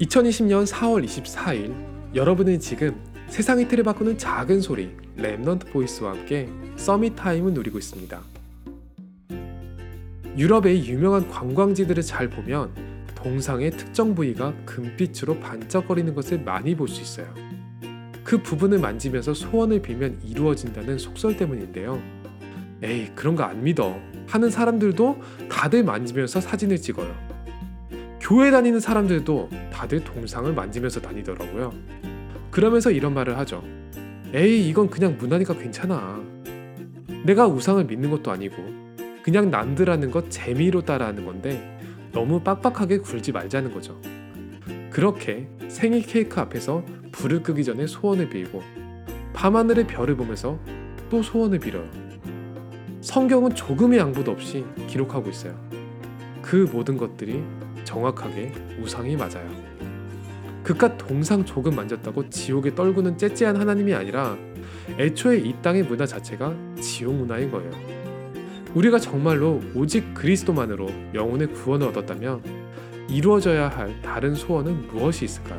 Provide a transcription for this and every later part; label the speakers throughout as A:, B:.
A: 2020년 4월 24일 여러분은 지금 세상의 틀을 바꾸는 작은 소리 Remnant Voice와 함께 Summit Time을 누리고 있습니다. 유럽의 유명한 관광지들을 잘 보면 동상의 특정 부위가 금빛으로 반짝거리는 것을 많이 볼 수 있어요. 그 부분을 만지면서 소원을 빌면 이루어진다는 속설 때문인데요. 에이, 그런 거 안 믿어. 하는 사람들도 다들 만지면서 사진을 찍어요. 교회 다니는 사람들도 다들 동상을 만지면서 다니더라고요. 그러면서 이런 말을 하죠. 에이, 이건 그냥 문화니까 괜찮아. 내가 우상을 믿는 것도 아니고 그냥 남들하는 것 재미로 따라하는 건데 너무 빡빡하게 굴지 말자는 거죠. 그렇게 생일 케이크 앞에서 불을 끄기 전에 소원을 빌고 밤하늘의 별을 보면서 또 소원을 빌어요. 성경은 조금의 양보도 없이 기록하고 있어요. 그 모든 것들이 정확하게 우상이 맞아요. 그깟 동상 조금 만졌다고 지옥에 떨구는 째째한 하나님이 아니라 애초에 이 땅의 문화 자체가 지옥 문화인 거예요. 우리가 정말로 오직 그리스도만으로 영혼의 구원을 얻었다면 이루어져야 할 다른 소원은 무엇이 있을까요?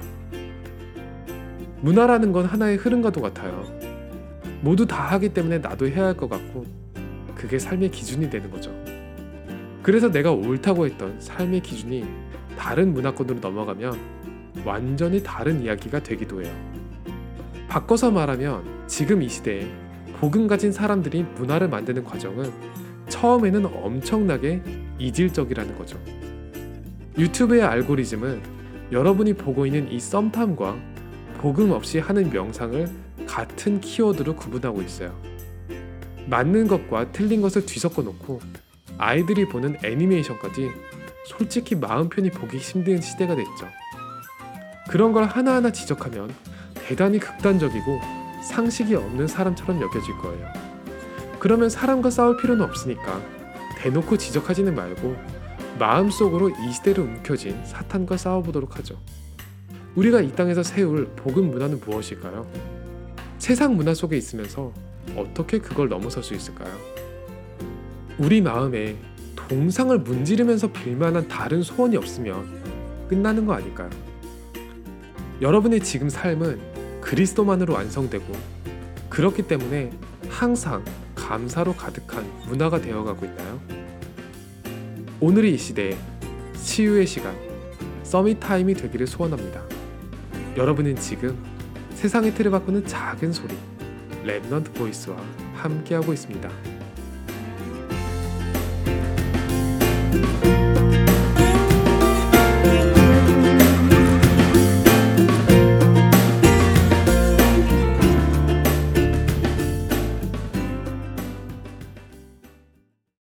A: 문화라는 건 하나의 흐름과도 같아요. 모두 다 하기 때문에 나도 해야 할 것 같고 그게 삶의 기준이 되는 거죠. 그래서 내가 옳다고 했던 삶의 기준이 다른 문화권으로 넘어가면 완전히 다른 이야기가 되기도 해요. 바꿔서 말하면 지금 이 시대에 복음 가진 사람들이 문화를 만드는 과정은 처음에는 엄청나게 이질적이라는 거죠. 유튜브의 알고리즘은 여러분이 보고 있는 이 썸탐과 복음 없이 하는 명상을 같은 키워드로 구분하고 있어요. 맞는 것과 틀린 것을 뒤섞어 놓고 아이들이 보는 애니메이션까지 솔직히 마음 편히 보기 힘든 시대가 됐죠. 그런 걸 하나하나 지적하면 대단히 극단적이고 상식이 없는 사람처럼 여겨질 거예요. 그러면 사람과 싸울 필요는 없으니까 대놓고 지적하지는 말고 마음속으로 이 시대를 움켜쥔 사탄과 싸워보도록 하죠. 우리가 이 땅에서 세울 복음 문화는 무엇일까요? 세상 문화 속에 있으면서 어떻게 그걸 넘어설 수 있을까요? 우리 마음에 동상을 문지르면서 빌만한 다른 소원이 없으면 끝나는 거 아닐까요? 여러분의 지금 삶은 그리스도만으로 완성되고 그렇기 때문에 항상 감사로 가득한 문화가 되어가고 있나요? 오늘의 이 시대에 치유의 시간, Summit Time이 되기를 소원합니다. 여러분은 지금 세상의 틀을 바꾸는 작은 소리, Remnant Voice와 함께하고 있습니다.